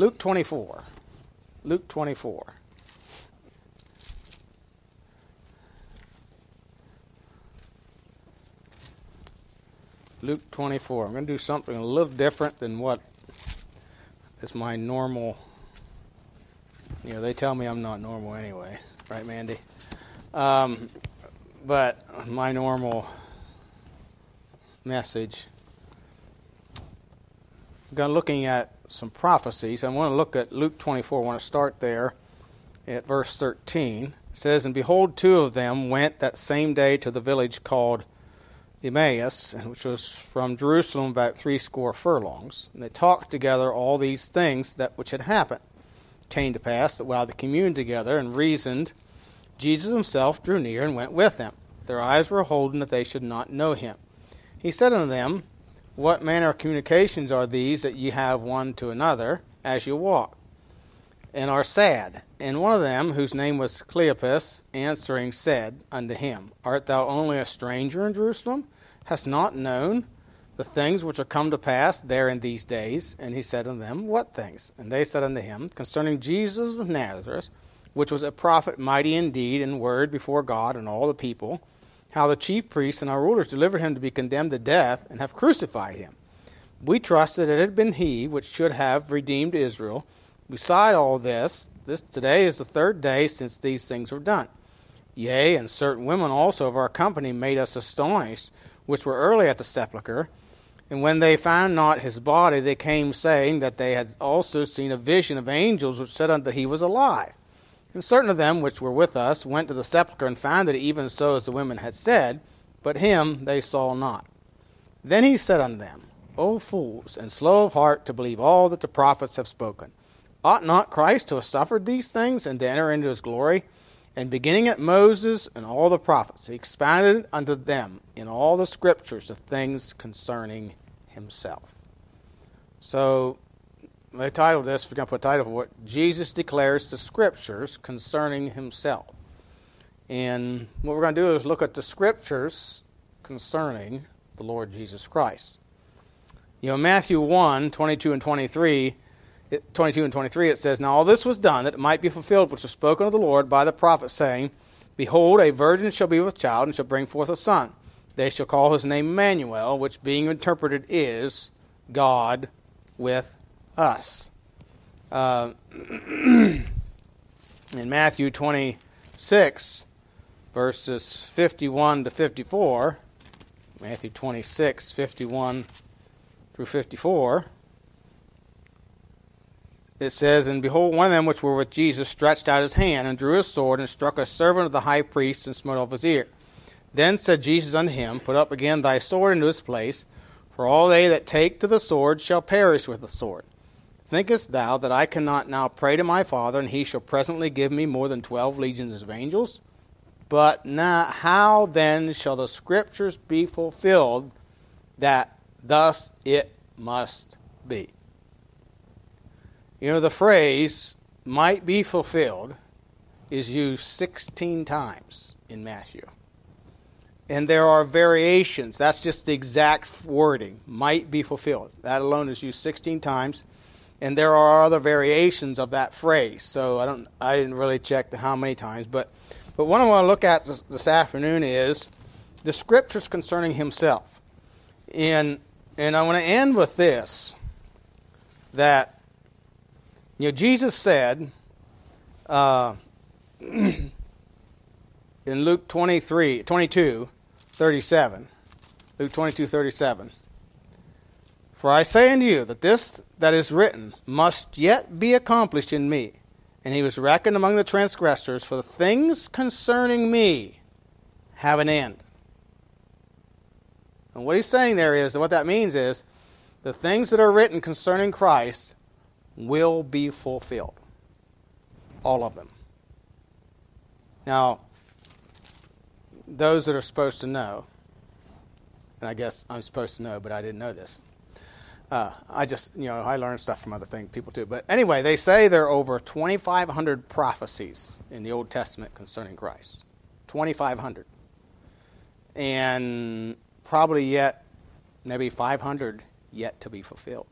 Luke 24. Luke 24. Luke 24. I'm going to do something a little different than what is my normal. You know, they tell me I'm not normal anyway, right, Mandy? Um, but my normal message. I'm going looking at some prophecies. I want to look at Luke 24. I want to start there at verse 13. It says, And behold, two of them went that same day to the village called Emmaus, which was from Jerusalem about threescore furlongs. And they talked together all these things that which had happened. It came to pass that while they communed together and reasoned, Jesus himself drew near and went with them. Their eyes were holden that they should not know him. He said unto them, What manner of communications are these that ye have one to another as you walk? And are sad. And one of them, whose name was Cleopas, answering said unto him, Art thou only a stranger in Jerusalem? Hast not known the things which are come to pass there in these days? And he said unto them, What things? And they said unto him, Concerning Jesus of Nazareth, which was a prophet mighty indeed in word before God and all the people, how the chief priests and our rulers delivered him to be condemned to death and have crucified him. We trusted that it had been he which should have redeemed Israel. Beside all this, this today is the third day since these things were done. Yea, and certain women also of our company made us astonished, which were early at the sepulchre. And when they found not his body, they came saying that they had also seen a vision of angels which said unto he was alive. And certain of them which were with us went to the sepulchre and found it even so as the women had said, but him they saw not. Then he said unto them, O fools, and slow of heart to believe all that the prophets have spoken. Ought not Christ to have suffered these things and to enter into his glory? And beginning at Moses and all the prophets, he expounded unto them in all the scriptures the things concerning himself. So, the title of this, we're going to put a title for it Jesus declares the scriptures concerning himself. And what we're going to do is look at the scriptures concerning the Lord Jesus Christ. You know, Matthew 1 22 and 23 22 and 23, it says, Now all this was done that it might be fulfilled which was spoken of the Lord by the prophet, saying, Behold, a virgin shall be with child, and shall bring forth a son. They shall call his name Emmanuel, which being interpreted is God with us. Uh, in Matthew 26, verses 51 to 54, Matthew 26, 51 through 54, it says, And behold, one of them which were with Jesus stretched out his hand, and drew his sword, and struck a servant of the high priest, and smote off his ear. Then said Jesus unto him, Put up again thy sword into its place, for all they that take to the sword shall perish with the sword. Thinkest thou that I cannot now pray to my Father, and he shall presently give me more than twelve legions of angels? But now, how then shall the Scriptures be fulfilled that thus it must be? You know, the phrase might be fulfilled is used 16 times in Matthew. And there are variations. That's just the exact wording. Might be fulfilled. That alone is used 16 times. And there are other variations of that phrase. So I don't I didn't really check how many times, but but what I want to look at this, this afternoon is the scriptures concerning himself. And and I want to end with this that you know, Jesus said uh, in Luke 23, 22, 37, Luke 22, 37, For I say unto you that this that is written must yet be accomplished in me. And he was reckoned among the transgressors, for the things concerning me have an end. And what he's saying there is, and what that means is, the things that are written concerning Christ will be fulfilled. All of them. Now, those that are supposed to know, and I guess I'm supposed to know, but I didn't know this. Uh, I just, you know, I learned stuff from other things, people too. But anyway, they say there are over 2,500 prophecies in the Old Testament concerning Christ. 2,500. And probably yet, maybe 500 yet to be fulfilled.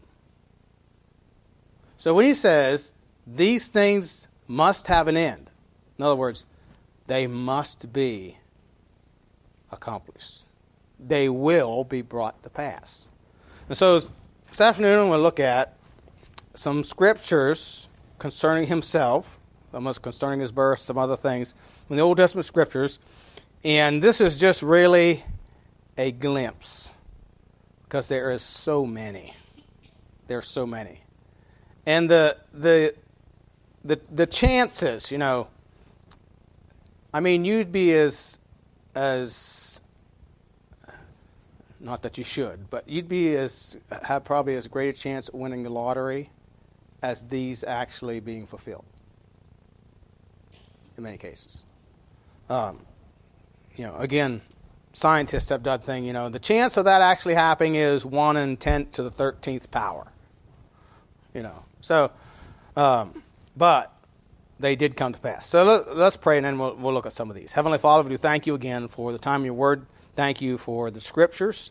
So when he says these things must have an end, in other words, they must be accomplished. They will be brought to pass. And so this afternoon we'll look at some scriptures concerning himself, almost concerning his birth, some other things in the Old Testament scriptures. And this is just really a glimpse because there is so many. There are so many. And the the the the chances, you know, I mean, you'd be as as not that you should, but you'd be as have probably as great a chance of winning the lottery as these actually being fulfilled. In many cases, um, you know, again, scientists have done thing. You know, the chance of that actually happening is one in ten to the thirteenth power. You know, so, um, but they did come to pass. So let, us pray and then we'll, we'll look at some of these. Heavenly Father, we do thank you again for the time your word. Thank you for the scriptures.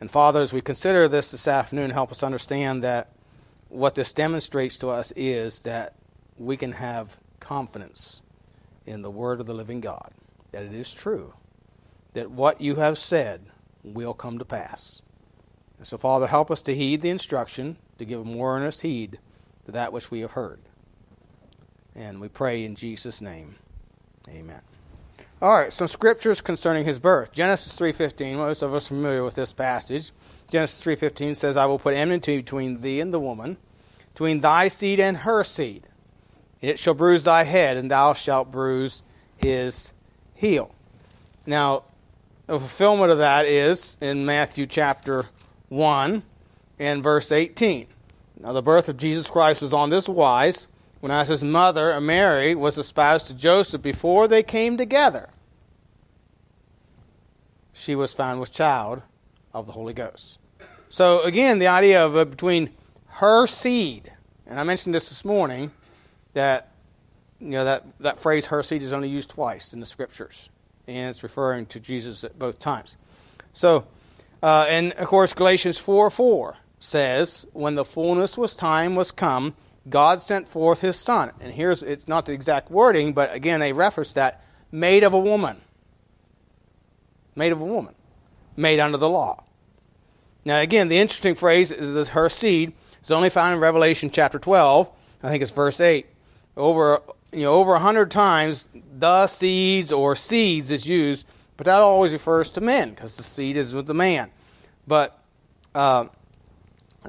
And Father, as we consider this this afternoon, help us understand that what this demonstrates to us is that we can have confidence in the word of the living God, that it is true, that what you have said will come to pass. And so, Father, help us to heed the instruction, to give more earnest heed to that which we have heard. And we pray in Jesus' name. Amen. All right, some scriptures concerning his birth. Genesis 3:15. Most of us are familiar with this passage. Genesis 3:15 says, "I will put enmity between thee and the woman, between thy seed and her seed. It shall bruise thy head, and thou shalt bruise his heel." Now, the fulfillment of that is in Matthew chapter 1 and verse 18. Now, the birth of Jesus Christ was on this wise when as his mother, Mary, was espoused to Joseph before they came together, she was found with child of the Holy Ghost. So again, the idea of uh, between her seed, and I mentioned this this morning, that you know that, that phrase "her seed" is only used twice in the scriptures, and it's referring to Jesus at both times. So, uh, and of course, Galatians four four says, "When the fullness was time was come." God sent forth his son. And here's it's not the exact wording, but again, a reference that made of a woman. Made of a woman. Made under the law. Now, again, the interesting phrase is her seed is only found in Revelation chapter 12. I think it's verse 8. Over, you know, over a hundred times, the seeds or seeds is used, but that always refers to men because the seed is with the man. But uh,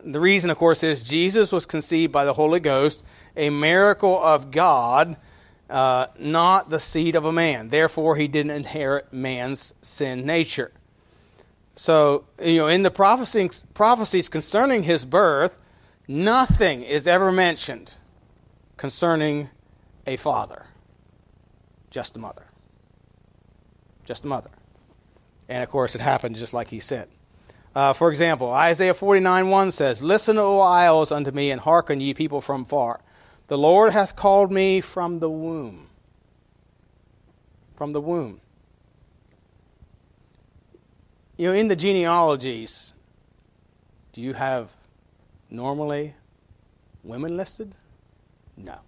the reason, of course, is Jesus was conceived by the Holy Ghost, a miracle of God, uh, not the seed of a man. Therefore, he didn't inherit man's sin nature. So, you know, in the prophecies, prophecies concerning his birth, nothing is ever mentioned concerning a father, just a mother. Just a mother. And of course, it happened just like he said. Uh, for example, Isaiah 49 1 says, Listen, O isles, unto me, and hearken, ye people from far. The Lord hath called me from the womb. From the womb. You know, in the genealogies, do you have normally women listed? No.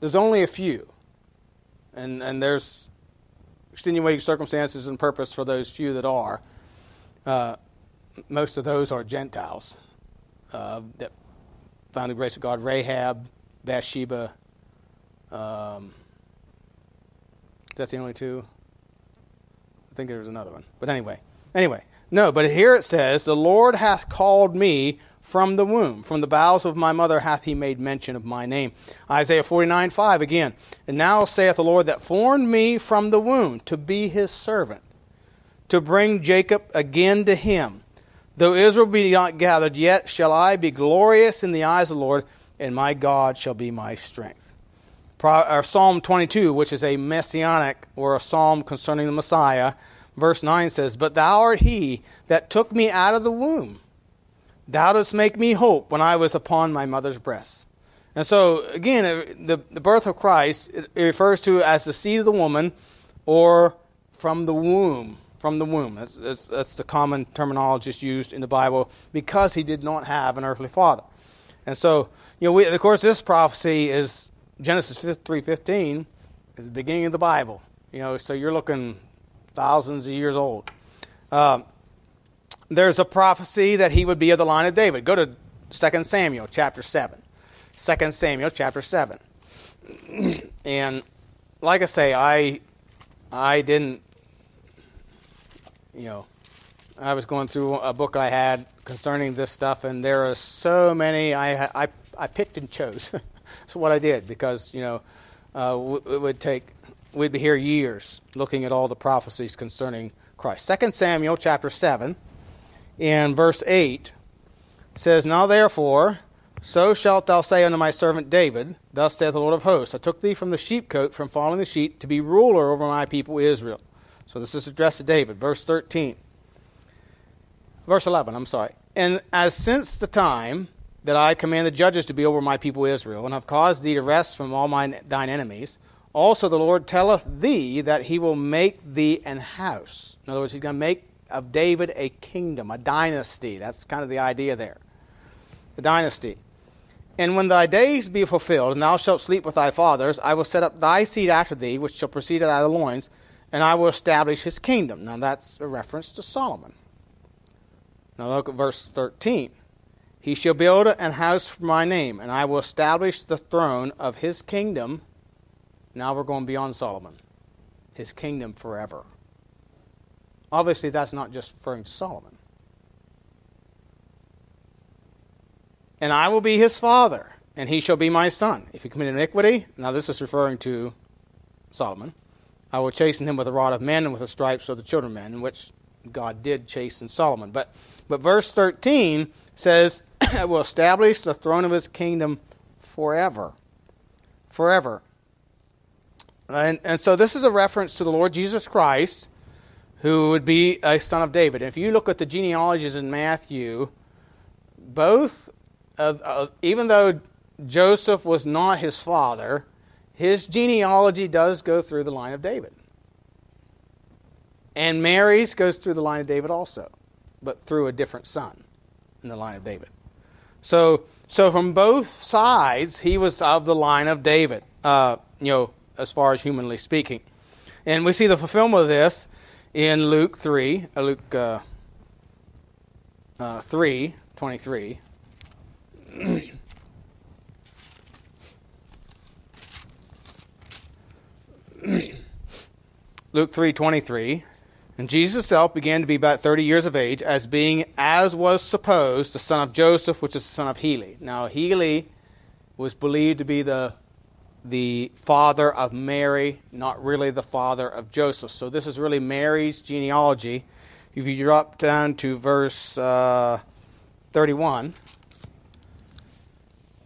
There's only a few. And, and there's extenuating circumstances and purpose for those few that are. Uh, most of those are Gentiles uh, that found the grace of God. Rahab, Bathsheba. Um, is that the only two? I think there was another one. But anyway, anyway, no. But here it says, "The Lord hath called me from the womb, from the bowels of my mother hath he made mention of my name." Isaiah forty nine five again. And now saith the Lord that formed me from the womb to be his servant to bring Jacob again to him. Though Israel be not gathered, yet shall I be glorious in the eyes of the Lord, and my God shall be my strength. Psalm 22, which is a messianic or a psalm concerning the Messiah, verse 9 says, But thou art he that took me out of the womb. Thou dost make me hope when I was upon my mother's breast. And so, again, uh, the, the birth of Christ it refers to as the seed of the woman or from the womb from the womb. That's, that's, that's, the common terminology used in the Bible because he did not have an earthly father. And so, you know, we, of course, this prophecy is Genesis 3.15 is the beginning of the Bible. You know, so you're looking thousands of years old. Um, there's a prophecy that he would be of the line of David. Go to 2 Samuel chapter 7. 2 Samuel chapter 7. and like I say, I I didn't you know I was going through a book I had concerning this stuff and there are so many I I I picked and chose. That's what I did because, you know, uh, it would take we'd be here years looking at all the prophecies concerning Christ. 2 Samuel chapter 7 in verse 8 says, Now therefore, so shalt thou say unto my servant David, Thus saith the Lord of hosts, I took thee from the sheepcote, from following the sheep, to be ruler over my people Israel. So this is addressed to David. Verse 13. Verse 11, I'm sorry. And as since the time that I command the judges to be over my people Israel, and have caused thee to rest from all mine, thine enemies, also the Lord telleth thee that he will make thee an house. In other words, he's going to make of David a kingdom, a dynasty. That's kind of the idea there. The dynasty. And when thy days be fulfilled, and thou shalt sleep with thy fathers, I will set up thy seed after thee, which shall proceed out of thy loins, and I will establish his kingdom. Now that's a reference to Solomon. Now look at verse 13. He shall build an house for my name, and I will establish the throne of his kingdom. Now we're going beyond Solomon. His kingdom forever. Obviously, that's not just referring to Solomon. And I will be his father, and he shall be my son. If he commit iniquity, now this is referring to Solomon, I will chasten him with a rod of men and with the stripes of the children of men, in which God did chasten Solomon. But, but verse 13 says, I will establish the throne of his kingdom forever. Forever. And, and so this is a reference to the Lord Jesus Christ, who would be a son of David. If you look at the genealogies in Matthew, both uh, uh, even though Joseph was not his father, his genealogy does go through the line of David. And Mary's goes through the line of David also, but through a different son in the line of David. So, so from both sides, he was of the line of David, uh, you know, as far as humanly speaking. And we see the fulfillment of this in Luke 3, uh, Luke uh, uh 3, 23. Luke 3:23 and Jesus himself began to be about 30 years of age as being as was supposed the son of Joseph which is the son of Heli. Now Heli was believed to be the the father of Mary, not really the father of Joseph. So this is really Mary's genealogy. If you drop down to verse uh, 31,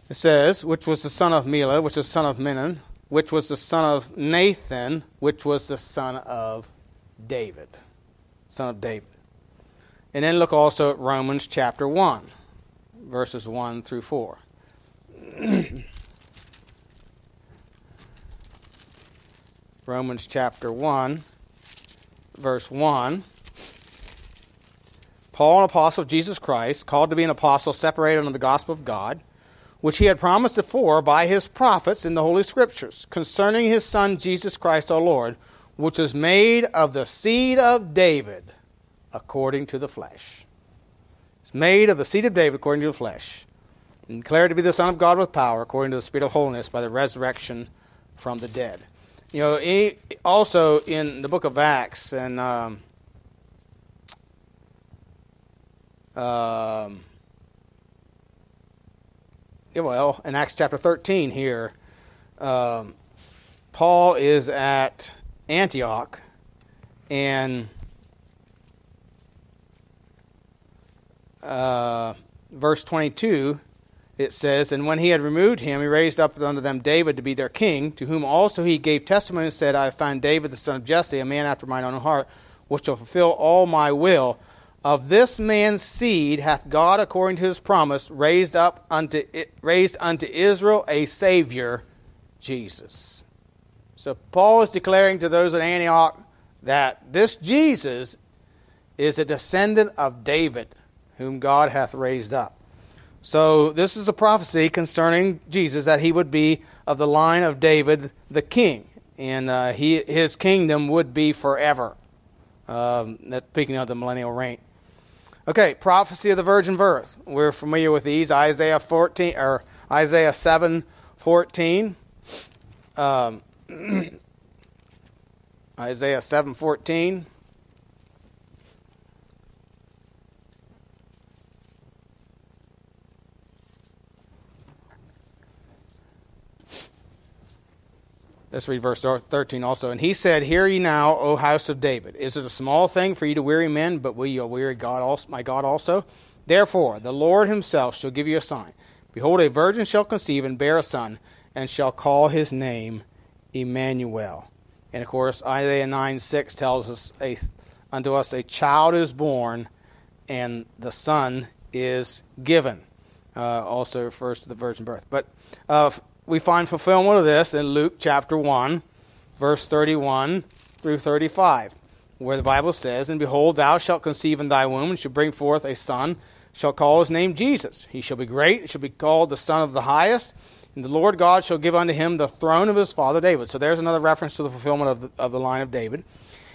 it says, which was the son of Melea, which was the son of Menan, which was the son of Nathan, which was the son of David. Son of David. And then look also at Romans chapter 1, verses 1 through 4. Romans chapter 1, verse 1. Paul, an apostle of Jesus Christ, called to be an apostle, separated unto the gospel of God which he had promised before by his prophets in the Holy Scriptures, concerning his Son Jesus Christ our Lord, which was made of the seed of David according to the flesh. It's made of the seed of David according to the flesh, and declared to be the Son of God with power according to the Spirit of holiness by the resurrection from the dead. You know, he, also in the book of Acts and um, um, well, in Acts chapter 13 here, um, Paul is at Antioch, and uh, verse 22, it says, And when he had removed him, he raised up unto them David to be their king, to whom also he gave testimony and said, I have found David the son of Jesse, a man after mine own heart, which shall fulfill all my will. Of this man's seed hath God, according to his promise, raised up unto raised unto Israel a Savior, Jesus. So Paul is declaring to those at Antioch that this Jesus is a descendant of David, whom God hath raised up. So this is a prophecy concerning Jesus that he would be of the line of David the king, and uh, he, his kingdom would be forever. Um, that's speaking of the millennial reign. Okay, prophecy of the virgin birth. We're familiar with these. Isaiah 14 or Isaiah 7 14. Um, Isaiah 7 14. Let's read verse 13 also. And he said, Hear ye now, O house of David. Is it a small thing for you to weary men, but will you weary God also, my God also? Therefore, the Lord himself shall give you a sign. Behold, a virgin shall conceive and bear a son, and shall call his name Emmanuel. And of course, Isaiah 9 6 tells us, a, Unto us a child is born, and the son is given. Uh, also refers to the virgin birth. But uh, we find fulfillment of this in Luke chapter 1, verse 31 through 35, where the Bible says, And behold, thou shalt conceive in thy womb, and shall bring forth a son, shall call his name Jesus. He shall be great, and shall be called the Son of the Highest. And the Lord God shall give unto him the throne of his father David. So there's another reference to the fulfillment of the, of the line of David.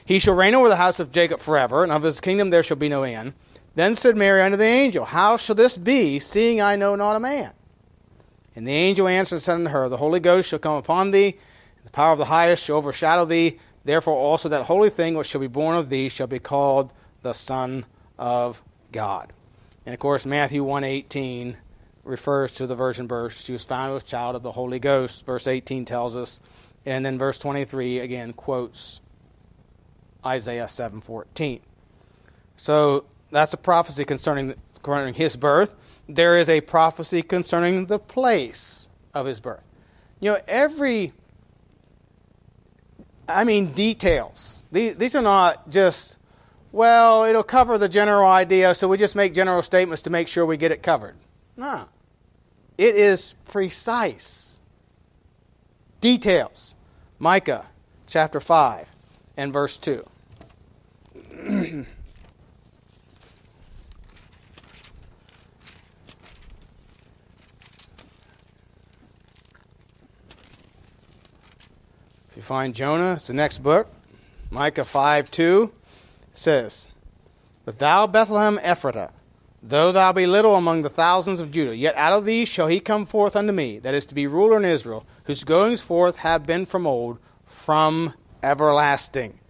He shall reign over the house of Jacob forever, and of his kingdom there shall be no end. Then said Mary unto the angel, How shall this be, seeing I know not a man? And the angel answered and said unto her, The Holy Ghost shall come upon thee, and the power of the highest shall overshadow thee. Therefore also that holy thing which shall be born of thee shall be called the Son of God. And of course Matthew 1:18 refers to the virgin birth. She was found with child of the Holy Ghost, verse 18 tells us. And then verse 23 again quotes Isaiah 7:14. So that's a prophecy concerning, concerning his birth there is a prophecy concerning the place of his birth. You know, every, I mean, details. These, these are not just, well, it'll cover the general idea, so we just make general statements to make sure we get it covered. No. It is precise. Details. Micah chapter 5 and verse 2. find Jonah, it's the next book. Micah 5 2 says, But thou, Bethlehem Ephratah, though thou be little among the thousands of Judah, yet out of thee shall he come forth unto me, that is to be ruler in Israel, whose goings forth have been from old, from everlasting.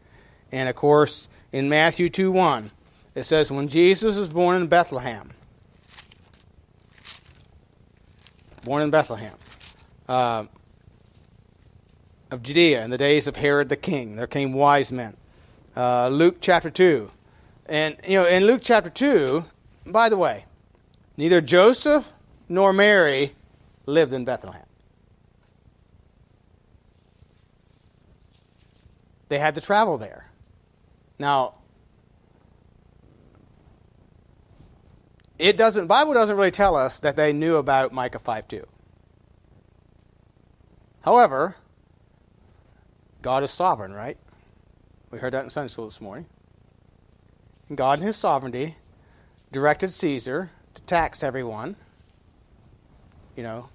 And of course, in Matthew 2 1, it says, When Jesus was born in Bethlehem, born in Bethlehem, uh, of Judea in the days of Herod the king. There came wise men. Uh, Luke chapter 2. And, you know, in Luke chapter 2, by the way, neither Joseph nor Mary lived in Bethlehem. They had to travel there. Now, it doesn't Bible doesn't really tell us that they knew about Micah 5 2. However, God is sovereign, right? We heard that in Sunday school this morning. And God, in His sovereignty, directed Caesar to tax everyone. You know,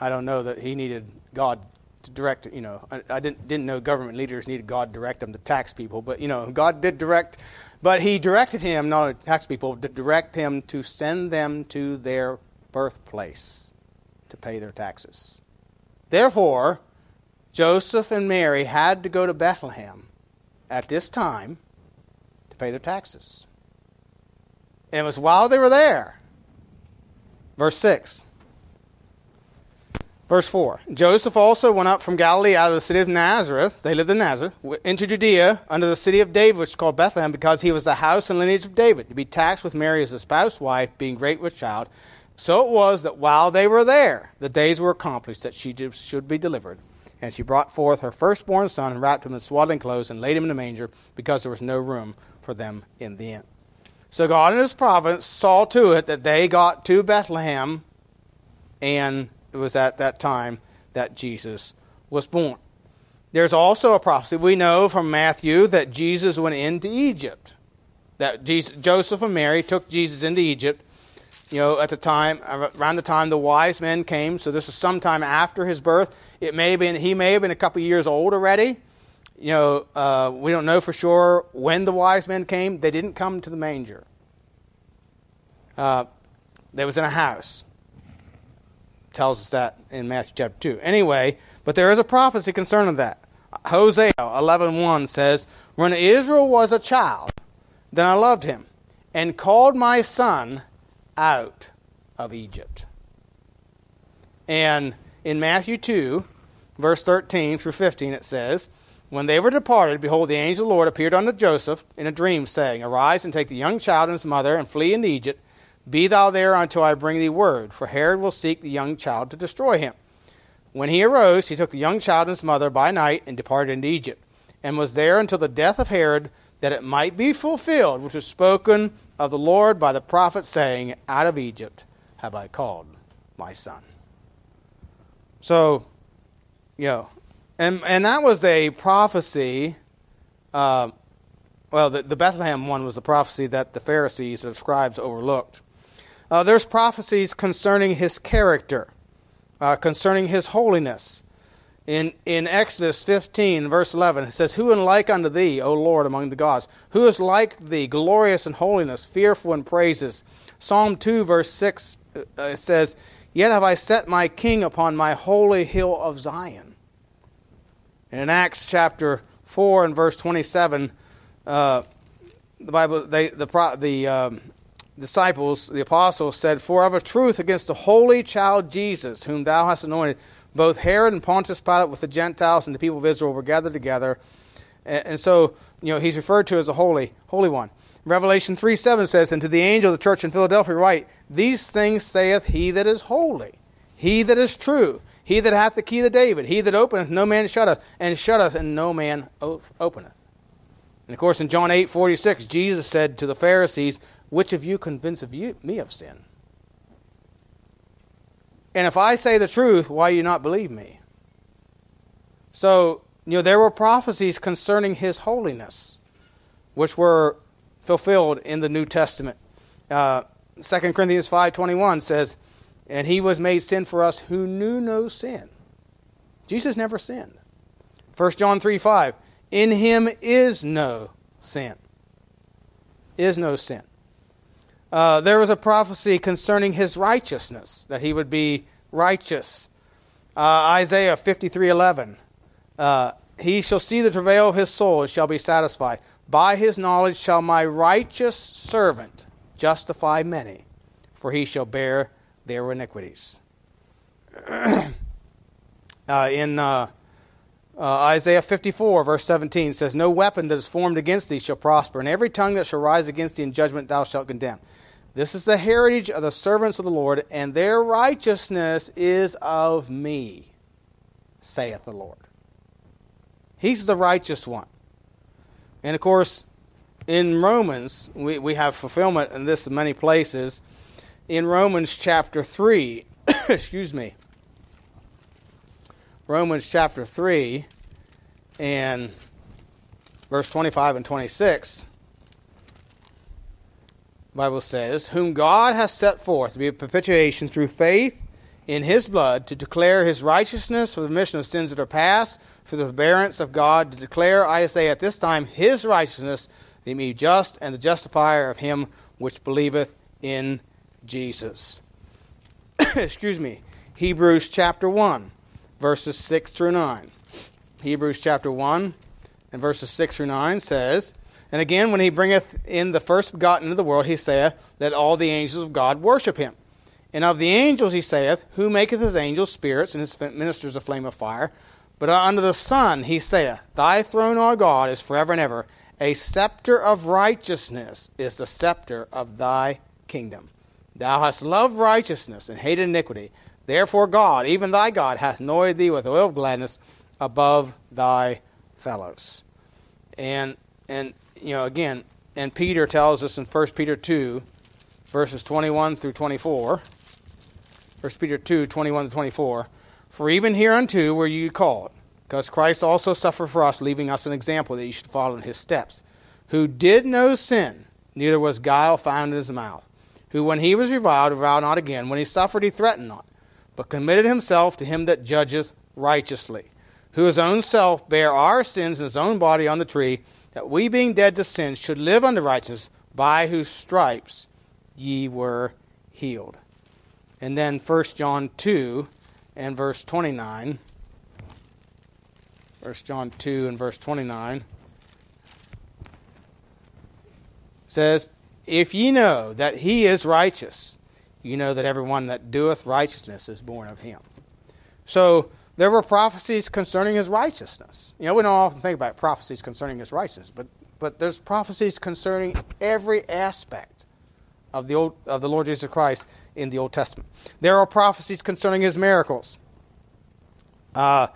I don't know that he needed God to direct. You know, I, I didn't didn't know government leaders needed God to direct them to tax people, but you know, God did direct. But He directed him not to tax people, to direct him to send them to their birthplace to pay their taxes. Therefore, Joseph and Mary had to go to Bethlehem at this time to pay their taxes. And it was while they were there. Verse 6. Verse 4 Joseph also went up from Galilee out of the city of Nazareth, they lived in Nazareth, into Judea, under the city of David, which is called Bethlehem, because he was the house and lineage of David, to be taxed with Mary as his spouse wife, being great with child. So it was that while they were there, the days were accomplished that she should be delivered. And she brought forth her firstborn son and wrapped him in swaddling clothes and laid him in a manger because there was no room for them in the inn. So God in his providence saw to it that they got to Bethlehem, and it was at that time that Jesus was born. There's also a prophecy we know from Matthew that Jesus went into Egypt. That Jesus, Joseph and Mary took Jesus into Egypt you know, at the time, around the time the wise men came. So this is sometime after his birth. It may have been, he may have been a couple years old already. You know, uh, we don't know for sure when the wise men came. They didn't come to the manger. Uh, they was in a house. Tells us that in Matthew chapter 2. Anyway, but there is a prophecy concerning that. Hosea 11.1 says, When Israel was a child, then I loved him, and called my son out of Egypt. And in Matthew 2, verse 13 through 15, it says, When they were departed, behold, the angel of the Lord appeared unto Joseph in a dream, saying, Arise and take the young child and his mother, and flee into Egypt. Be thou there until I bring thee word, for Herod will seek the young child to destroy him. When he arose, he took the young child and his mother by night and departed into Egypt, and was there until the death of Herod, that it might be fulfilled, which was spoken of the Lord by the prophet, saying, Out of Egypt have I called my son. So, you know, and, and that was a prophecy. Uh, well, the, the, Bethlehem one was the prophecy that the Pharisees and scribes overlooked. Uh, there's prophecies concerning his character, uh, concerning his holiness. In, in Exodus 15, verse 11, it says, Who is like unto thee, O Lord, among the gods? Who is like thee, glorious in holiness, fearful in praises? Psalm 2, verse 6, uh, it says, Yet have I set my king upon my holy hill of Zion. And in Acts chapter 4 and verse 27, uh, the Bible, they, the, the um, disciples, the apostles, said, For of a truth against the holy child Jesus, whom thou hast anointed, both Herod and Pontius Pilate with the Gentiles and the people of Israel were gathered together. And, so, you know, he's referred to as a holy, holy one. Revelation 3 7 says, And to the angel of the church in Philadelphia write, These things saith he that is holy, he that is true, he that hath the key to David, he that openeth, no man shutteth, and shutteth, and no man openeth. And of course, in John eight forty six, Jesus said to the Pharisees, Which of you convince of you, me of sin? And if I say the truth, why you not believe me? So, you know, there were prophecies concerning his holiness, which were fulfilled in the New Testament. Uh, 2 Corinthians 5.21 says, And he was made sin for us who knew no sin. Jesus never sinned. 1 John 3 5, In him is no sin. Is no sin. Uh, there was a prophecy concerning his righteousness, that he would be righteous. Uh, Isaiah 53:11. Uh, he shall see the travail of his soul and shall be satisfied. By his knowledge shall my righteous servant justify many, for he shall bear their iniquities. uh, in uh, uh, Isaiah 54, verse 17 says, No weapon that is formed against thee shall prosper, and every tongue that shall rise against thee in judgment thou shalt condemn. This is the heritage of the servants of the Lord, and their righteousness is of me, saith the Lord. He's the righteous one. And of course, in Romans, we, we have fulfillment in this in many places. In Romans chapter 3, excuse me, Romans chapter 3 and verse 25 and 26 Bible says, whom God has set forth to be a propitiation through faith in his blood to declare his righteousness for the remission of sins that are past, for the forbearance of God to declare, I say at this time, his righteousness, that he may be just and the justifier of him which believeth in Jesus. Excuse me. Hebrews chapter 1, verses 6 through 9. Hebrews chapter 1 and verses 6 through 9 says, and again, when he bringeth in the first begotten into the world, he saith, That all the angels of God worship him. And of the angels he saith, Who maketh his angels spirits, and his ministers a flame of fire. But unto the Son he saith, Thy throne, O God, is forever and ever. A scepter of righteousness is the scepter of thy kingdom. Thou hast loved righteousness and hated iniquity. Therefore God, even thy God, hath anointed thee with oil of gladness above thy fellows. And and you know, again, and Peter tells us in 1 Peter 2, verses 21 through 24. 1 Peter 2, 21 to 24. For even hereunto were you called, because Christ also suffered for us, leaving us an example that you should follow in his steps, who did no sin, neither was guile found in his mouth, who when he was reviled, reviled not again. When he suffered, he threatened not, but committed himself to him that judgeth righteously, who his own self bare our sins in his own body on the tree, that we being dead to sin should live unto righteousness, by whose stripes ye were healed. And then 1 John 2 and verse 29. 1 John 2 and verse 29 says, If ye know that he is righteous, you know that everyone that doeth righteousness is born of him. So there were prophecies concerning his righteousness. You know, we don't often think about prophecies concerning his righteousness, but, but there's prophecies concerning every aspect of the, old, of the Lord Jesus Christ in the Old Testament. There are prophecies concerning his miracles. Uh,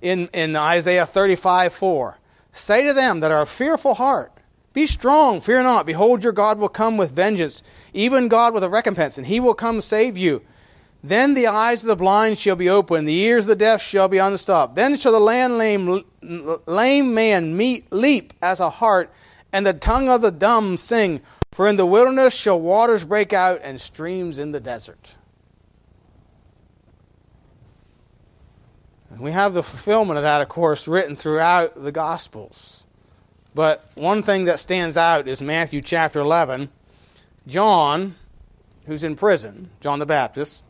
in, in Isaiah 35 4, say to them that are fearful heart, be strong, fear not. Behold, your God will come with vengeance, even God with a recompense, and he will come save you. Then the eyes of the blind shall be opened, the ears of the deaf shall be unstopped. Then shall the land lame, lame man meet, leap as a hart, and the tongue of the dumb sing. For in the wilderness shall waters break out, and streams in the desert. We have the fulfillment of that, of course, written throughout the Gospels. But one thing that stands out is Matthew chapter 11. John, who's in prison, John the Baptist,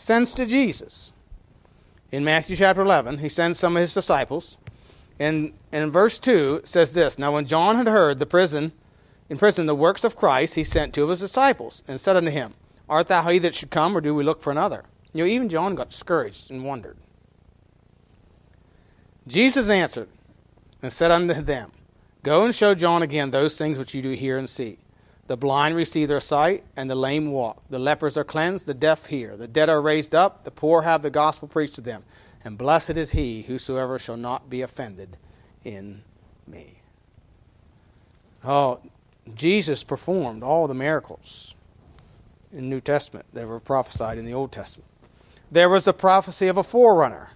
sends to Jesus. In Matthew chapter 11, he sends some of his disciples. And, and in verse 2, it says this Now, when John had heard the prison, in prison the works of Christ, he sent two of his disciples and said unto him, Art thou he that should come, or do we look for another? You know, even John got discouraged and wondered. Jesus answered and said unto them, Go and show John again those things which you do hear and see. The blind receive their sight, and the lame walk. The lepers are cleansed, the deaf hear. The dead are raised up, the poor have the gospel preached to them. And blessed is he whosoever shall not be offended in me. Oh, Jesus performed all the miracles in the New Testament that were prophesied in the Old Testament. There was the prophecy of a forerunner,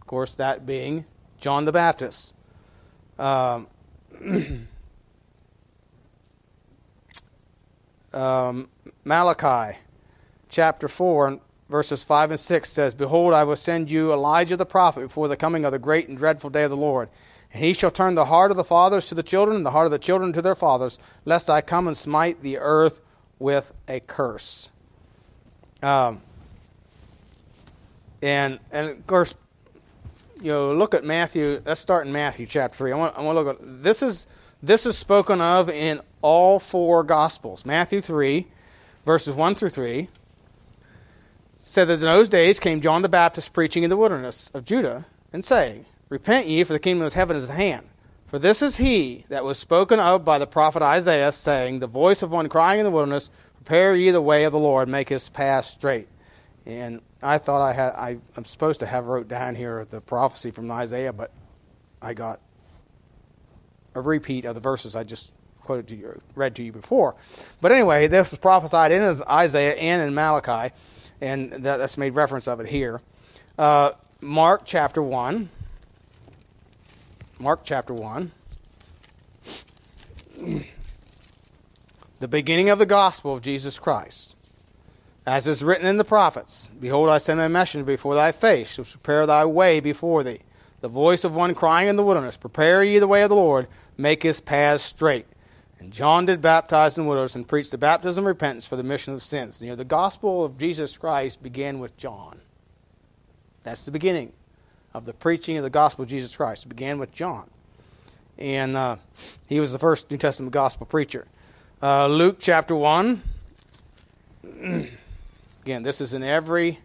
of course, that being John the Baptist. Um, um, Malachi chapter 4, verses 5 and 6 says, Behold, I will send you Elijah the prophet before the coming of the great and dreadful day of the Lord. And he shall turn the heart of the fathers to the children, and the heart of the children to their fathers, lest I come and smite the earth with a curse. Um, and, and of course, you know, look at Matthew. Let's start in Matthew chapter three. I want, I want to look at this is this is spoken of in all four Gospels. Matthew three, verses one through three, said that in those days came John the Baptist preaching in the wilderness of Judah and saying, "Repent ye, for the kingdom of heaven is at hand." For this is he that was spoken of by the prophet Isaiah, saying, The voice of one crying in the wilderness, Prepare ye the way of the Lord, make his path straight. And I thought I had I, am supposed to have wrote down here the prophecy from Isaiah, but I got a repeat of the verses I just quoted to you, read to you before. But anyway, this was prophesied in Isaiah and in Malachi, and that, that's made reference of it here. Uh, Mark chapter one. Mark chapter one. the beginning of the gospel of Jesus Christ. As is written in the prophets, Behold, I send my messenger before thy face, to prepare thy way before thee. The voice of one crying in the wilderness, Prepare ye the way of the Lord, make his paths straight. And John did baptize in wilderness and preach the baptism of repentance for the remission of sins. You know, the gospel of Jesus Christ began with John. That's the beginning of the preaching of the gospel of Jesus Christ. It began with John. And uh, he was the first New Testament gospel preacher. Uh, Luke chapter 1. Again, this is in every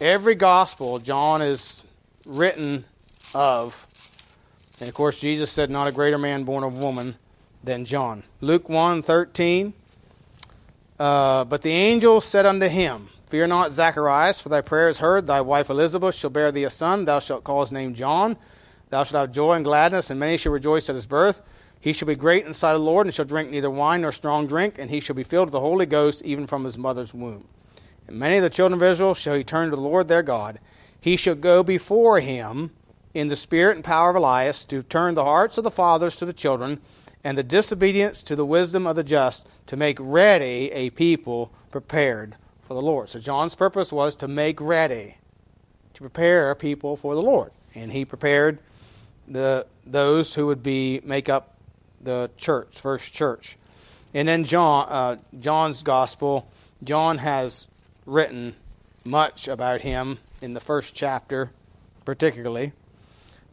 every gospel John is written of. And of course Jesus said not a greater man born of woman than John. Luke 1 13. Uh, but the angel said unto him, Fear not, Zacharias, for thy prayer is heard. Thy wife Elizabeth shall bear thee a son. Thou shalt call his name John. Thou shalt have joy and gladness, and many shall rejoice at his birth. He shall be great in sight of the Lord, and shall drink neither wine nor strong drink, and he shall be filled with the Holy Ghost even from his mother's womb. And many of the children of Israel shall he turn to the Lord their God. He shall go before him in the spirit and power of Elias to turn the hearts of the fathers to the children, and the disobedience to the wisdom of the just, to make ready a people prepared for the Lord. So John's purpose was to make ready, to prepare a people for the Lord. And he prepared the those who would be make up the church, first church. And then John, uh, John's gospel, John has written much about him in the first chapter, particularly.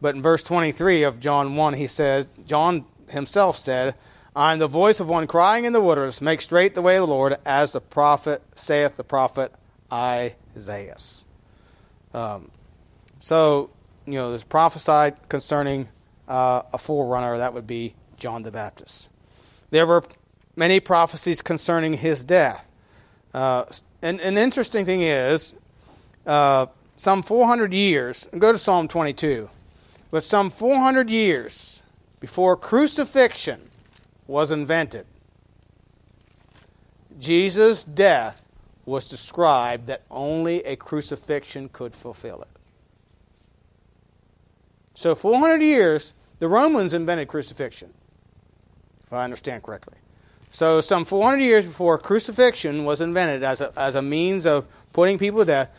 But in verse 23 of John 1, he said, John himself said, I am the voice of one crying in the wilderness, make straight the way of the Lord, as the prophet saith the prophet Isaiah. Um, so, you know, there's prophesied concerning uh, a forerunner, that would be John the Baptist. There were many prophecies concerning his death. Uh, and an interesting thing is, uh, some 400 years, go to Psalm 22, but some 400 years before crucifixion was invented, Jesus' death was described that only a crucifixion could fulfill it. So, 400 years, the Romans invented crucifixion, if I understand correctly. So, some 400 years before crucifixion was invented as a, as a means of putting people to death,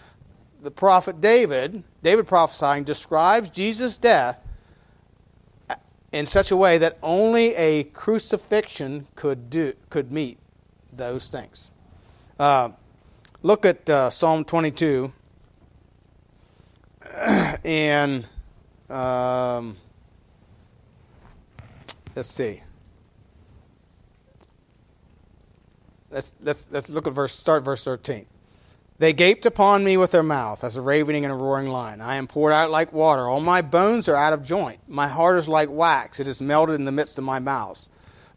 the prophet David, David prophesying, describes Jesus' death in such a way that only a crucifixion could do could meet those things. Uh, look at uh, Psalm 22 and um, let's see. let's, let's, let's look at verse, start verse 13. They gaped upon me with their mouth as a ravening and a roaring lion. I am poured out like water. All my bones are out of joint. My heart is like wax. It is melted in the midst of my mouths.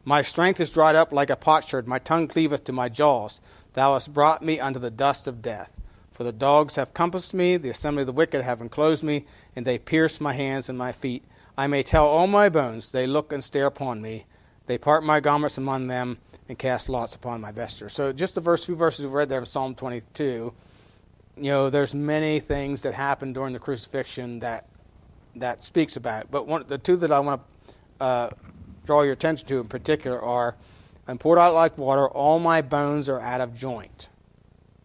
My strength is dried up like a potsherd. My tongue cleaveth to my jaws. Thou hast brought me unto the dust of death. For the dogs have compassed me, the assembly of the wicked have enclosed me, and they pierce my hands and my feet. I may tell all my bones, they look and stare upon me. They part my garments among them, and cast lots upon my vesture. So just the first few verses we read there in Psalm 22, you know, there's many things that happened during the crucifixion that that speaks about. But one, the two that I want to uh, draw your attention to in particular are, I'm poured out like water, all my bones are out of joint.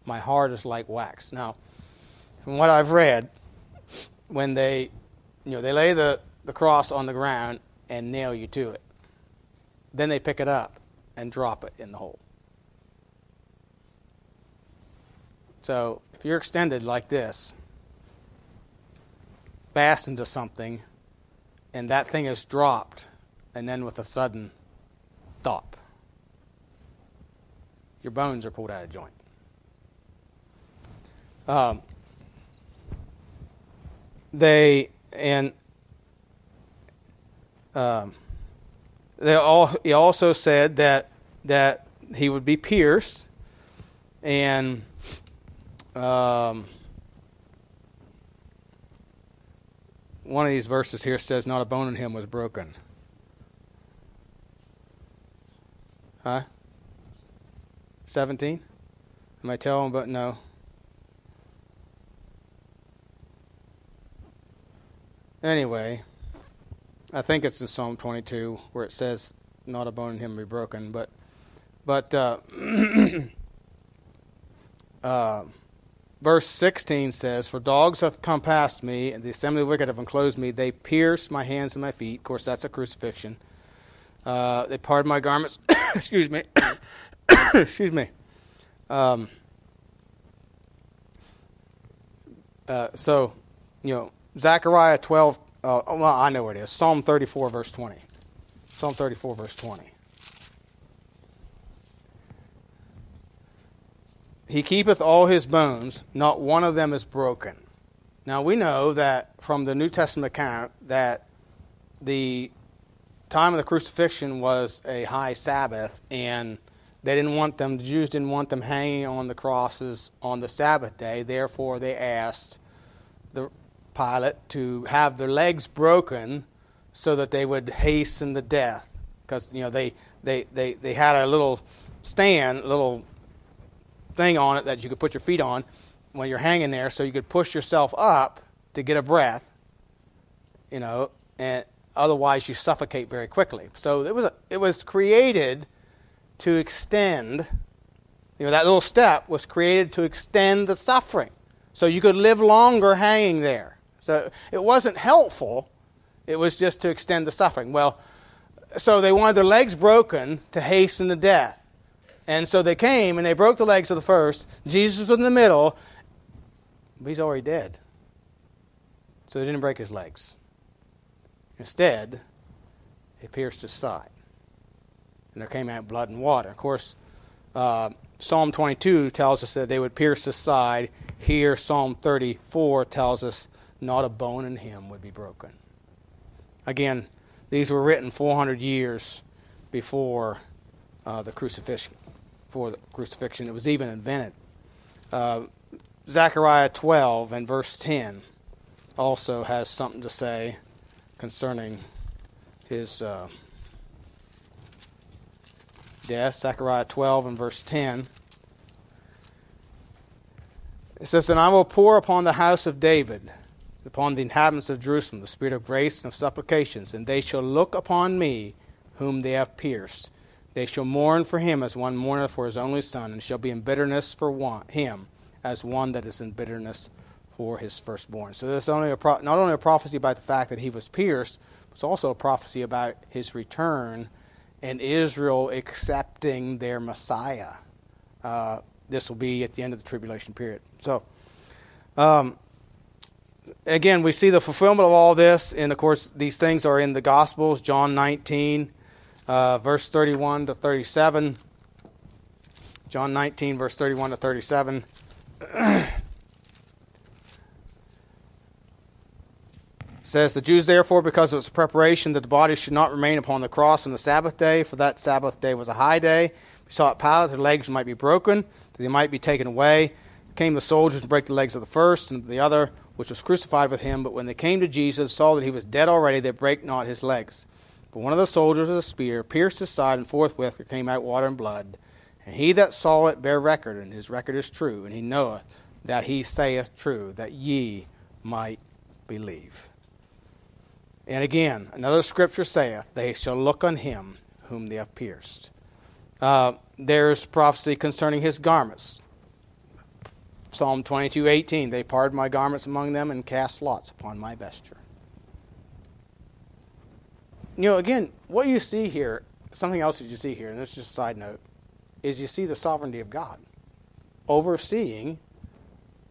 My heart is like wax. Now, from what I've read, when they, you know, they lay the, the cross on the ground and nail you to it. Then they pick it up and drop it in the hole. So if you're extended like this, fastened to something, and that thing is dropped, and then with a sudden thop, your bones are pulled out of joint. Um, they and um, all, he also said that that he would be pierced, and um, one of these verses here says, "Not a bone in him was broken." Huh? Seventeen? Am I telling? But no. Anyway, I think it's in Psalm 22 where it says, "Not a bone in him be broken." But, but uh, uh, verse 16 says, "For dogs have come past me, and the assembly of the wicked have enclosed me. They pierce my hands and my feet." Of course, that's a crucifixion. Uh, they parted my garments. Excuse me. Excuse me. Um, uh, so, you know, Zechariah 12 uh, well, I know where it is. Psalm 34, verse 20. Psalm 34, verse 20. He keepeth all his bones, not one of them is broken. Now we know that from the New Testament account that the time of the crucifixion was a high Sabbath, and they didn't want them, the Jews didn't want them hanging on the crosses on the Sabbath day. Therefore, they asked the Pilate to have their legs broken so that they would hasten the death. Because, you know, they, they, they, they had a little stand, little thing on it that you could put your feet on when you're hanging there so you could push yourself up to get a breath, you know, and otherwise you suffocate very quickly. So it was, a, it was created to extend, you know, that little step was created to extend the suffering. So you could live longer hanging there. So it wasn't helpful, it was just to extend the suffering. Well, so they wanted their legs broken to hasten the death. And so they came and they broke the legs of the first. Jesus was in the middle, but he's already dead. So they didn't break his legs. Instead, they pierced his side. And there came out blood and water. Of course, uh, Psalm 22 tells us that they would pierce his side. Here, Psalm 34 tells us not a bone in him would be broken. Again, these were written 400 years before uh, the crucifixion. Before the crucifixion, it was even invented. Uh, Zechariah 12 and verse 10 also has something to say concerning his uh, death. Zechariah 12 and verse 10. It says, And I will pour upon the house of David, upon the inhabitants of Jerusalem, the spirit of grace and of supplications, and they shall look upon me whom they have pierced. They shall mourn for him as one mourneth for his only son, and shall be in bitterness for one, him as one that is in bitterness for his firstborn. So there's only a pro- not only a prophecy about the fact that he was pierced, but it's also a prophecy about his return and Israel accepting their Messiah. Uh, this will be at the end of the tribulation period. So, um, again, we see the fulfillment of all this, and of course, these things are in the Gospels, John 19, uh, verse 31 to 37. John 19, verse 31 to 37. says the Jews therefore because it was preparation that the body should not remain upon the cross on the Sabbath day, for that Sabbath day was a high day. sought Pilate that their legs might be broken, that they might be taken away. Came the soldiers to break the legs of the first and the other, which was crucified with him. But when they came to Jesus, saw that he was dead already, they brake not his legs. But one of the soldiers with a spear pierced his side, and forthwith there came out water and blood. And he that saw it bare record, and his record is true, and he knoweth that he saith true, that ye might believe. And again, another scripture saith, They shall look on him whom they have pierced. Uh, there's prophecy concerning his garments. Psalm 22 18, They parted my garments among them and cast lots upon my vesture. You know, again, what you see here, something else that you see here, and this is just a side note, is you see the sovereignty of God overseeing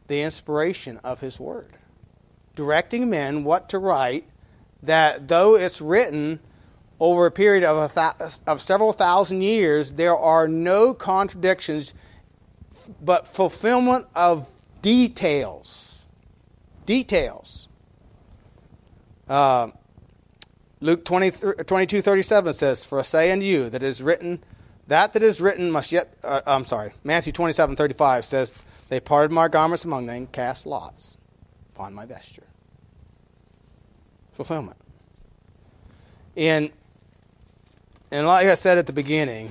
the inspiration of his word, directing men what to write that though it's written over a period of, a th- of several thousand years, there are no contradictions, but fulfillment of details. Details. Uh, Luke 20, 22 37 says, For I say unto you that is written, that that is written must yet, uh, I'm sorry, Matthew 27 35 says, They parted my garments among them cast lots upon my vesture fulfillment. And, and like I said at the beginning,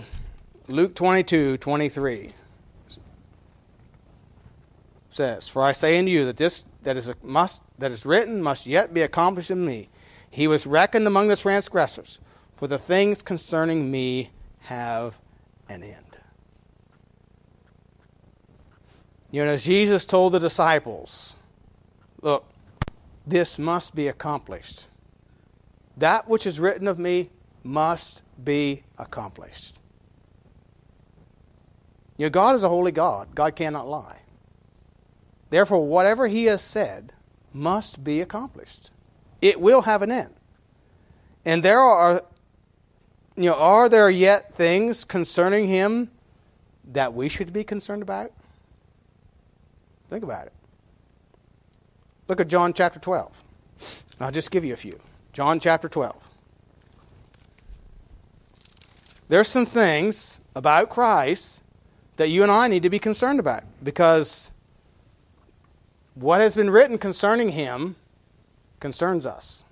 Luke 22 23 says, For I say unto you that this that is, must, that is written must yet be accomplished in me. He was reckoned among the transgressors, for the things concerning me have an end. You know, Jesus told the disciples, Look, this must be accomplished. That which is written of me must be accomplished. You know, God is a holy God. God cannot lie. Therefore, whatever He has said must be accomplished. It will have an end. And there are, you know, are there yet things concerning Him that we should be concerned about? Think about it. Look at John chapter 12. I'll just give you a few. John chapter 12. There's some things about Christ that you and I need to be concerned about because what has been written concerning him concerns us.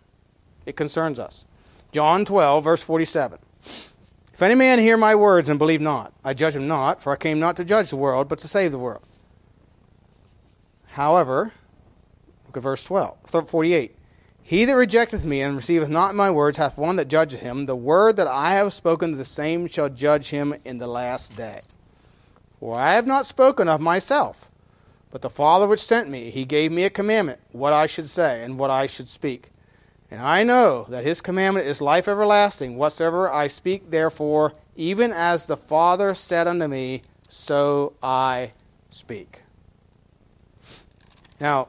It concerns us. John 12, verse 47. If any man hear my words and believe not, I judge him not, for I came not to judge the world, but to save the world. However, Look at verse 12, 48. He that rejecteth me and receiveth not my words hath one that judgeth him. The word that I have spoken, the same shall judge him in the last day. For I have not spoken of myself, but the Father which sent me, he gave me a commandment, what I should say and what I should speak. And I know that his commandment is life everlasting. Whatsoever I speak, therefore, even as the Father said unto me, so I speak. Now,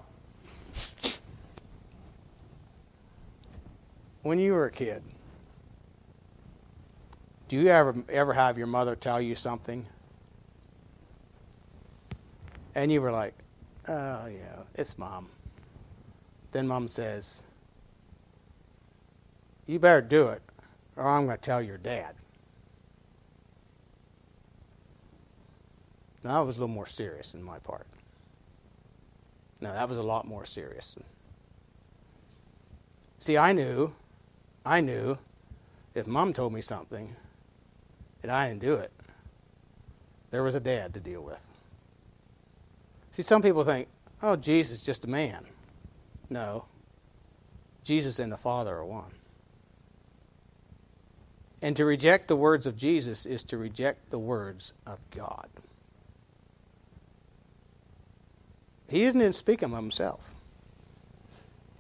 when you were a kid, do you ever ever have your mother tell you something? And you were like, "Oh yeah, it's mom." Then mom says, "You better do it, or I'm going to tell your dad." Now that was a little more serious in my part. No, that was a lot more serious. See, I knew I knew if mom told me something and I didn't do it, there was a dad to deal with. See, some people think, oh, Jesus is just a man. No. Jesus and the Father are one. And to reject the words of Jesus is to reject the words of God. He didn't speak them of himself.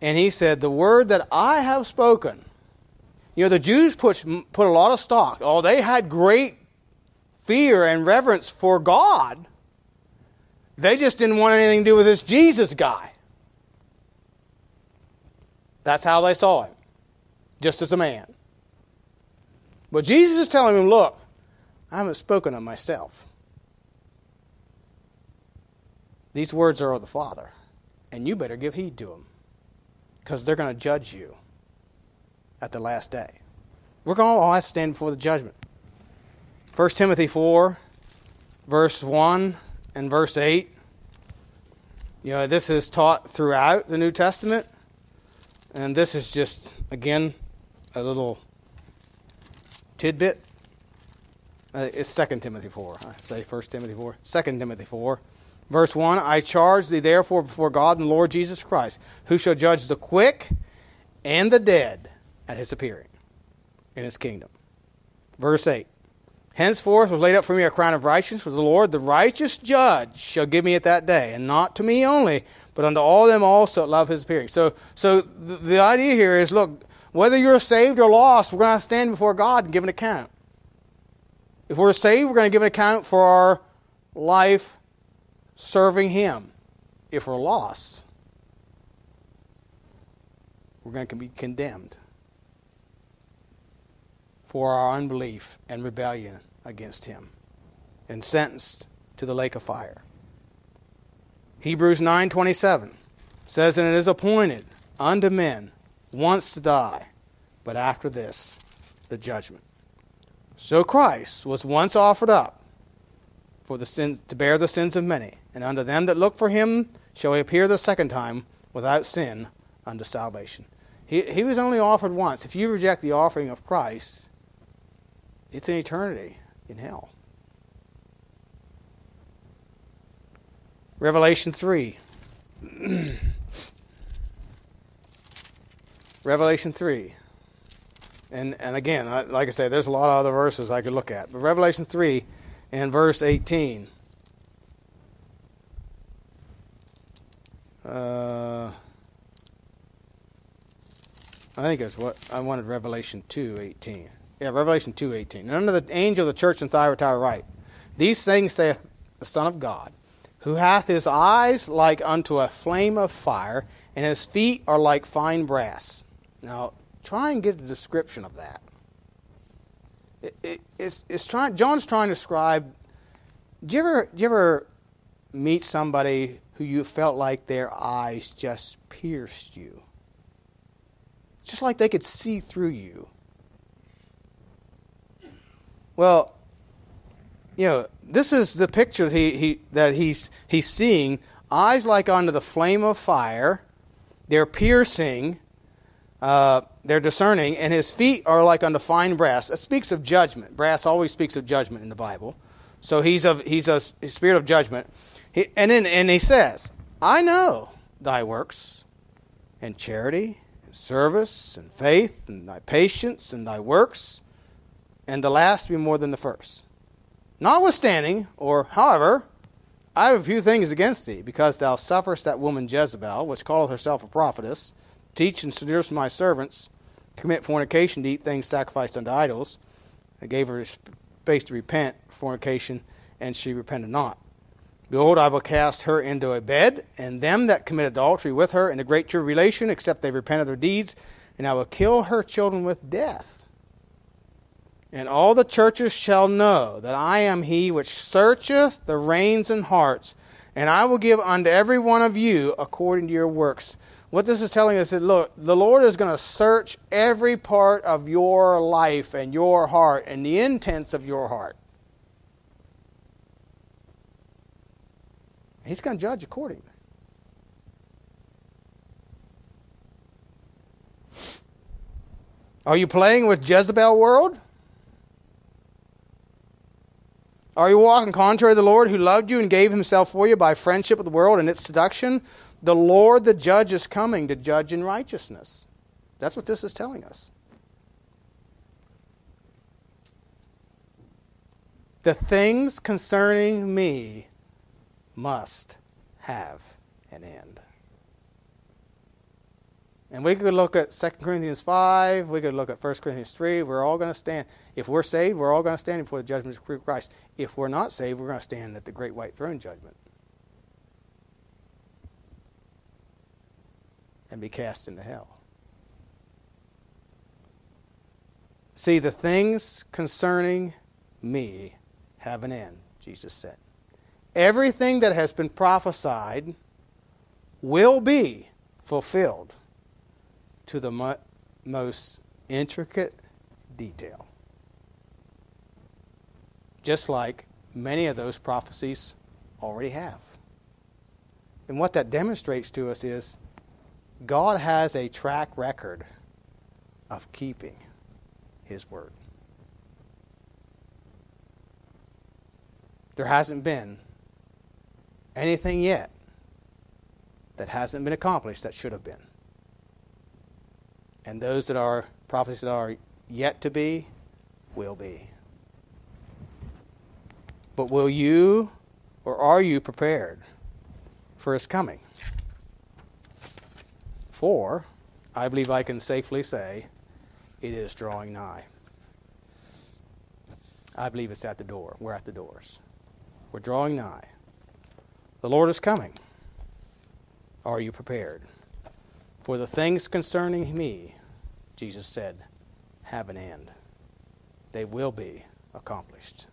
And he said, The word that I have spoken, you know, the Jews put, put a lot of stock. Oh, they had great fear and reverence for God. They just didn't want anything to do with this Jesus guy. That's how they saw him, just as a man. But Jesus is telling him, look, I haven't spoken of myself. These words are of the Father, and you better give heed to them because they're going to judge you at the last day. We're going to all have to stand before the judgment. 1 Timothy 4, verse 1 and verse 8. You know, this is taught throughout the New Testament. And this is just, again, a little tidbit. Uh, it's 2 Timothy 4. I say 1 Timothy 4. 2 Timothy 4. Verse 1 I charge thee therefore before God and the Lord Jesus Christ, who shall judge the quick and the dead at his appearing in his kingdom. Verse 8 Henceforth was laid up for me a crown of righteousness, for the Lord, the righteous judge, shall give me at that day, and not to me only, but unto all them also that love his appearing. So, so the, the idea here is look, whether you're saved or lost, we're going to stand before God and give an account. If we're saved, we're going to give an account for our life serving Him. If we're lost, we're going to be condemned for our unbelief and rebellion against Him and sentenced to the lake of fire. Hebrews 9:27 says and it is appointed unto men once to die but after this the judgment. So Christ was once offered up for the sins to bear the sins of many, and unto them that look for him shall he appear the second time without sin unto salvation. He, he was only offered once. If you reject the offering of Christ, it's an eternity in hell. Revelation 3. Revelation 3. And, and again, like I say, there's a lot of other verses I could look at. But Revelation 3 and verse 18. Uh, I think it's what I wanted Revelation 2:18. Yeah, Revelation 2:18. And under the angel of the church in Thyatira write, These things saith the Son of God, who hath his eyes like unto a flame of fire, and his feet are like fine brass. Now, try and get a description of that. It, it, it's, it's trying, John's trying to describe. Do you ever, do you ever meet somebody who you felt like their eyes just pierced you? Just like they could see through you. Well, you know, this is the picture that, he, he, that he's, he's seeing eyes like unto the flame of fire, they're piercing, uh, they're discerning, and his feet are like unto fine brass. It speaks of judgment. Brass always speaks of judgment in the Bible. So he's a, he's a spirit of judgment. He, and then and he says, I know thy works, and charity, and service and faith and thy patience and thy works, and the last be more than the first. Notwithstanding, or however, I have a few things against thee, because thou sufferest that woman Jezebel, which calleth herself a prophetess, teach and seduce my servants, commit fornication, to eat things sacrificed unto idols. I gave her space to repent, fornication, and she repented not. Behold, I will cast her into a bed, and them that commit adultery with her in a great tribulation, except they repent of their deeds, and I will kill her children with death. And all the churches shall know that I am he which searcheth the reins and hearts, and I will give unto every one of you according to your works. What this is telling us is look, the Lord is going to search every part of your life and your heart and the intents of your heart. He's going to judge accordingly. Are you playing with Jezebel world? Are you walking contrary to the Lord who loved you and gave himself for you by friendship with the world and its seduction? The Lord, the judge, is coming to judge in righteousness. That's what this is telling us. The things concerning me must have an end. And we could look at 2 Corinthians 5, we could look at 1 Corinthians 3. We're all going to stand. If we're saved, we're all going to stand before the judgment of Christ. If we're not saved, we're going to stand at the great white throne judgment and be cast into hell. See, the things concerning me have an end, Jesus said everything that has been prophesied will be fulfilled to the mo- most intricate detail. Just like many of those prophecies already have. And what that demonstrates to us is God has a track record of keeping His word. There hasn't been anything yet that hasn't been accomplished that should have been. And those that are prophecies that are yet to be will be. But will you or are you prepared for his coming? For I believe I can safely say it is drawing nigh. I believe it's at the door. We're at the doors. We're drawing nigh. The Lord is coming. Are you prepared? For the things concerning me, Jesus said, have an end. They will be accomplished.